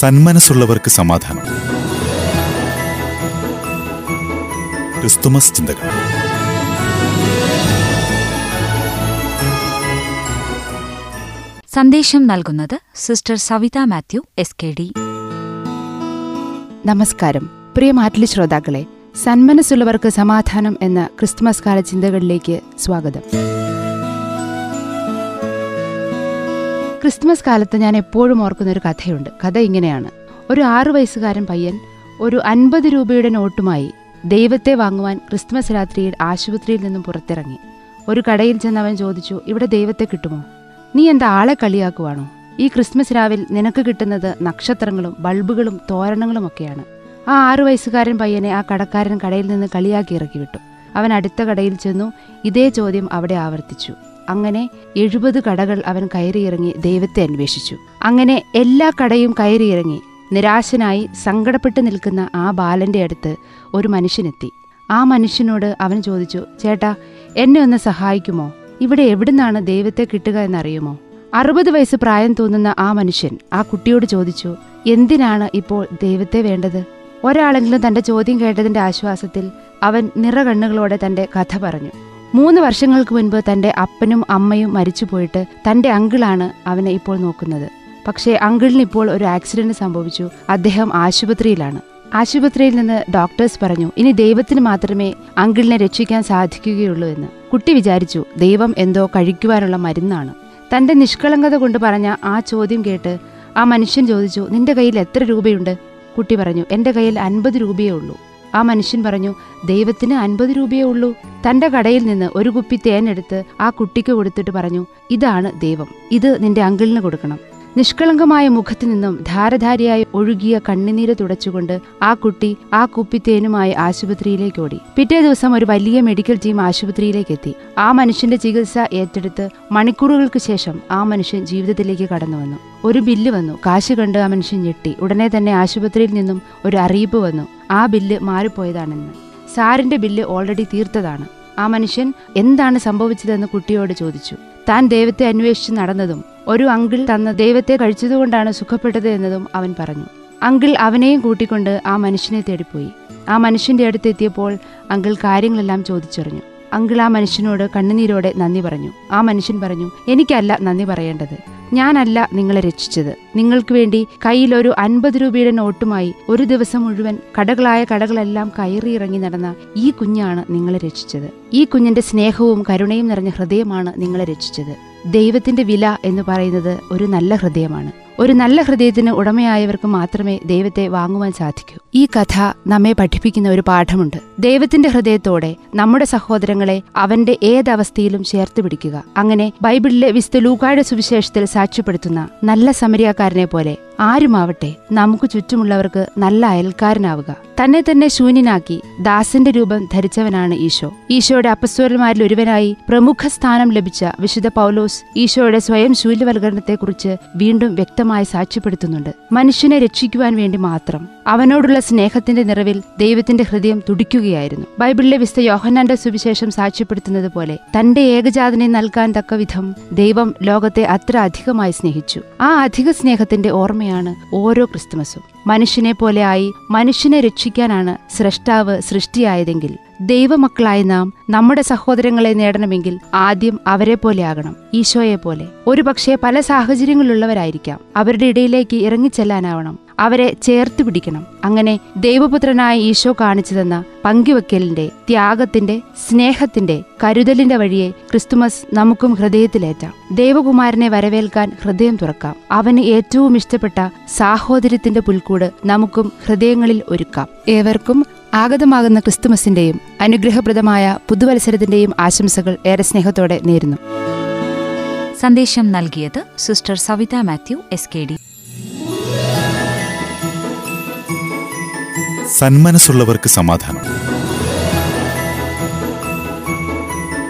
സന്മനസ്സുള്ളവർക്ക് സമാധാനം. ക്രിസ്തുമസ് ചിന്തകൾ. സന്ദേശം നൽകുന്നത് sister Savitha Mathew S K D നമസ്കാരം. പ്രിയ മാറ്റിലി ശ്രോതാക്കളെ സന്മനസ്സുള്ളവർക്ക് സമാധാനം എന്ന ക്രിസ്തുമസ് കാല ചിന്തകളിലേക്ക് സ്വാഗതം. ക്രിസ്തുമസ് കാലത്ത് ഞാൻ എപ്പോഴും ഓർക്കുന്ന ഒരു കഥയുണ്ട്. കഥ ഇങ്ങനെയാണ്. ഒരു ആറു വയസ്സുകാരൻ പയ്യൻ ഒരു അൻപത് രൂപയുടെ നോട്ടുമായി ദൈവത്തെ വാങ്ങുവാൻ ക്രിസ്മസ് രാത്രിയിൽ ആശുപത്രിയിൽ നിന്നും പുറത്തിറങ്ങി. ഒരു കടയിൽ ചെന്ന് അവൻ ചോദിച്ചു ഇവിടെ ദൈവത്തെ കിട്ടുമോ? നീ എന്താ ആളെ കളിയാക്കുവാണോ? ഈ ക്രിസ്മസ് രാവിൽ നിനക്ക് കിട്ടുന്നത് നക്ഷത്രങ്ങളും ബൾബുകളും തോരണങ്ങളും ഒക്കെയാണ്. ആ ആറു വയസ്സുകാരൻ പയ്യനെ ആ കടക്കാരൻ കടയിൽ നിന്ന് കളിയാക്കി ഇറക്കി വിട്ടു. അവൻ അടുത്ത കടയിൽ ചെന്നു ഇതേ ചോദ്യം അവിടെ ആവർത്തിച്ചു. അങ്ങനെ എഴുപത് കടകൾ അവൻ കയറിയിറങ്ങി ദൈവത്തെ അന്വേഷിച്ചു. അങ്ങനെ എല്ലാ കടയും കയറിയിറങ്ങി നിരാശനായി സങ്കടപ്പെട്ട് നിൽക്കുന്ന ആ ബാലന്റെ അടുത്ത് ഒരു മനുഷ്യനെത്തി. ആ മനുഷ്യനോട് അവൻ ചോദിച്ചു ചേട്ടാ എന്നെ ഒന്ന് സഹായിക്കുമോ? ഇവിടെ എവിടുന്നാണ് ദൈവത്തെ കിട്ടുക എന്നറിയുമോ? അറുപത് വയസ്സ് പ്രായം തോന്നുന്ന ആ മനുഷ്യൻ ആ കുട്ടിയോട് ചോദിച്ചു എന്തിനാണ് ഇപ്പോൾ ദൈവത്തെ വേണ്ടത്? ഒരാളെങ്കിലും തന്റെ ചോദ്യം കേട്ടതിന്റെ ആശ്വാസത്തിൽ അവൻ നിറകണ്ണുകളോടെ തന്റെ കഥ പറഞ്ഞു. മൂന്ന് വർഷങ്ങൾക്ക് മുൻപ് തന്റെ അപ്പനും അമ്മയും മരിച്ചുപോയിട്ട് തന്റെ അങ്കിളാണ് അവനെ ഇപ്പോൾ നോക്കുന്നത്. പക്ഷേ അങ്കിളിന് ഇപ്പോൾ ഒരു ആക്സിഡന്റ് സംഭവിച്ചു. അദ്ദേഹം ആശുപത്രിയിലാണ്. ആശുപത്രിയിൽ നിന്ന് ഡോക്ടേഴ്സ് പറഞ്ഞു ഇനി ദൈവത്തിന് മാത്രമേ അങ്കിളിനെ രക്ഷിക്കാൻ സാധിക്കുകയുള്ളൂ എന്ന്. കുട്ടി വിചാരിച്ചു ദൈവം എന്തോ കഴിക്കുവാനുള്ള മരുന്നാണ്. തന്റെ നിഷ്കളങ്കത കൊണ്ട് പറഞ്ഞ ആ ചോദ്യം കേട്ട് ആ മനുഷ്യൻ ചോദിച്ചു നിന്റെ കയ്യിൽ എത്ര രൂപയുണ്ട്? കുട്ടി പറഞ്ഞു എന്റെ കയ്യിൽ അൻപത് രൂപയേ ഉള്ളൂ. ആ മനുഷ്യൻ പറഞ്ഞു ദൈവത്തിന് അൻപത് രൂപയേ ഉള്ളൂ. തന്റെ കടയിൽ നിന്ന് ഒരു കുപ്പി തേനെടുത്ത് ആ കുട്ടിക്ക് കൊടുത്തിട്ട് പറഞ്ഞു ഇതാണ് ദൈവം. ഇത് നിന്റെ അങ്കിളിന് കൊടുക്കണം. നിഷ്കളങ്കമായ മുഖത്തു നിന്നും ധാരധാരിയായി ഒഴുകിയ കണ്ണുനീര് തുടച്ചുകൊണ്ട് ആ കുട്ടി ആ കുപ്പിത്തേനുമായി ആശുപത്രിയിലേക്ക് ഓടി. പിറ്റേ ദിവസം ഒരു വലിയ മെഡിക്കൽ ടീം ആശുപത്രിയിലേക്ക് എത്തി. ആ മനുഷ്യന്റെ ചികിത്സ ഏറ്റെടുത്ത് മണിക്കൂറുകൾക്ക് ശേഷം ആ മനുഷ്യൻ ജീവിതത്തിലേക്ക് കടന്നു വന്നു. ഒരു ബില്ല് വന്നു. കാശ് കണ്ട് ആ മനുഷ്യൻ ഞെട്ടി. ഉടനെ തന്നെ ആശുപത്രിയിൽ നിന്നും ഒരു അറിയിപ്പ് വന്നു. ആ ബില്ല് മാറിപ്പോയതാണെന്ന്. സാറിന്റെ ബില്ല് ഓൾറെഡി തീർത്തതാണ്. ആ മനുഷ്യൻ എന്താണ് സംഭവിച്ചതെന്ന് കുട്ടിയോട് ചോദിച്ചു. താൻ ദൈവത്തെ അന്വേഷിച്ച് നടന്നതും ഒരു അങ്കിൾ തന്ന ദൈവത്തെ കഴിച്ചതുകൊണ്ടാണ് സുഖപ്പെട്ടത് എന്നതും അവൻ പറഞ്ഞു. അങ്കിൾ അവനെയും കൂട്ടിക്കൊണ്ട് ആ മനുഷ്യനെ തേടിപ്പോയി. ആ മനുഷ്യന്റെ അടുത്തെത്തിയപ്പോൾ അങ്കിൾ കാര്യങ്ങളെല്ലാം ചോദിച്ചറിഞ്ഞു. അങ്കിൾ ആ മനുഷ്യനോട് കണ്ണുനീരോടെ നന്ദി പറഞ്ഞു. ആ മനുഷ്യൻ പറഞ്ഞു എനിക്കല്ല നന്ദി പറയേണ്ടത്. ഞാനല്ല നിങ്ങളെ രക്ഷിച്ചത്. നിങ്ങൾക്ക് വേണ്ടി കയ്യിലൊരു അൻപത് രൂപയുടെ നോട്ടുമായി ഒരു ദിവസം മുഴുവൻ കടകളായ കടകളെല്ലാം കയറിയിറങ്ങി നടന്ന ഈ കുഞ്ഞാണ് നിങ്ങളെ രക്ഷിച്ചത്. ഈ കുഞ്ഞിന്റെ സ്നേഹവും കരുണയും നിറഞ്ഞ ഹൃദയമാണ് നിങ്ങളെ രക്ഷിച്ചത്. ദൈവത്തിന്റെ വില എന്ന് പറയുന്നത് ഒരു നല്ല ഹൃദയമാണ്. ഒരു നല്ല ഹൃദയത്തിന് ഉടമയായവർക്ക് മാത്രമേ ദൈവത്തെ വാങ്ങുവാൻ സാധിക്കൂ. ഈ കഥ നമ്മെ പഠിപ്പിക്കുന്ന ഒരു പാഠമുണ്ട്. ദൈവത്തിന്റെ ഹൃദയത്തോടെ നമ്മുടെ സഹോദരങ്ങളെ അവന്റെ ഏതവസ്ഥയിലും ചേർത്ത് പിടിക്കുക. അങ്ങനെ ബൈബിളിലെ വിസ്തു ലൂക്കായുടെ സുവിശേഷത്തിൽ സാക്ഷ്യപ്പെടുത്തുന്ന നല്ല സമരിയാക്കാരനെ പോലെ ആരുമാവട്ടെ നമുക്ക് ചുറ്റുമുള്ളവർക്ക് നല്ല അയൽക്കാരനാവുക. തന്നെ തന്നെ ശൂന്യനാക്കി ദാസന്റെ രൂപം ധരിച്ചവനാണ് ഈശോ. ഈശോയുടെ അപ്പസ്വരന്മാരിൽ ഒരുവനായി പ്രമുഖ സ്ഥാനം ലഭിച്ച വിശുദ്ധ പൗലോസ് ഈശോയുടെ സ്വയം ശൂല്യവൽക്കരണത്തെക്കുറിച്ച് വീണ്ടും വ്യക്തമായി സാക്ഷ്യപ്പെടുത്തുന്നുണ്ട്. മനുഷ്യനെ രക്ഷിക്കുവാൻ വേണ്ടി മാത്രം. അവനോടുള്ള സ്നേഹത്തിന്റെ നിറവിൽ ദൈവത്തിന്റെ ഹൃദയം തുടിക്കുകയായിരുന്നു. ബൈബിളിലെ വിശുദ്ധ യോഹന്നാന്റെ സുവിശേഷം സാക്ഷ്യപ്പെടുത്തുന്നത് പോലെ തന്റെ ഏകജാതനെ നൽകാൻ തക്ക വിധം ദൈവം ലോകത്തെ അത്ര അധികമായി സ്നേഹിച്ചു. ആ അധിക സ്നേഹത്തിന്റെ ഓർമ്മയാണ് ഓരോ ക്രിസ്തുമസും. മനുഷ്യനെ പോലെ ആയി മനുഷ്യനെ രക്ഷിക്കാനാണ് സ്രഷ്ടാവ് സൃഷ്ടിയായതെങ്കിൽ ദൈവമക്കളായ നാം നമ്മുടെ സഹോദരങ്ങളെ നേടണമെങ്കിൽ ആദ്യം അവരെ പോലെ ആകണം ഈശോയെ പോലെ. ഒരു പക്ഷേ പല സാഹചര്യങ്ങളുള്ളവരായിരിക്കാം അവരുടെ ഇടയിലേക്ക് ഇറങ്ങിച്ചെല്ലാനാവണം അവരെ ചേർത്ത് പിടിക്കണം. അങ്ങനെ ദൈവപുത്രനായ ഈശോ കാണിച്ചു തന്ന പങ്കുവെക്കലിന്റെ ത്യാഗത്തിന്റെ സ്നേഹത്തിന്റെ കരുതലിന്റെ വഴിയെ ക്രിസ്തുമസ് നമുക്കും ഹൃദയത്തിലേറ്റാം. ദൈവകുമാരനെ വരവേൽക്കാൻ ഹൃദയം തുറക്കാം. അവന് ഏറ്റവും ഇഷ്ടപ്പെട്ട സാഹോദര്യത്തിന്റെ പുൽക്കൂട് നമുക്കും ഹൃദയങ്ങളിൽ ഒരുക്കാം. ഏവർക്കും ആഗതമാകുന്ന ക്രിസ്തുമസിന്റെയും അനുഗ്രഹപ്രദമായ പുതുവത്സരത്തിന്റെയും ആശംസകൾ ഏറെ സ്നേഹത്തോടെ നേരുന്നു. സന്ദേശം നൽകിയത് sister Savitha Mathew S K D സന്മനസ്സുള്ളവർക്ക് സമാധാനം.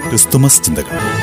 ക്രിസ്തുമസ് ചിന്തകൾ.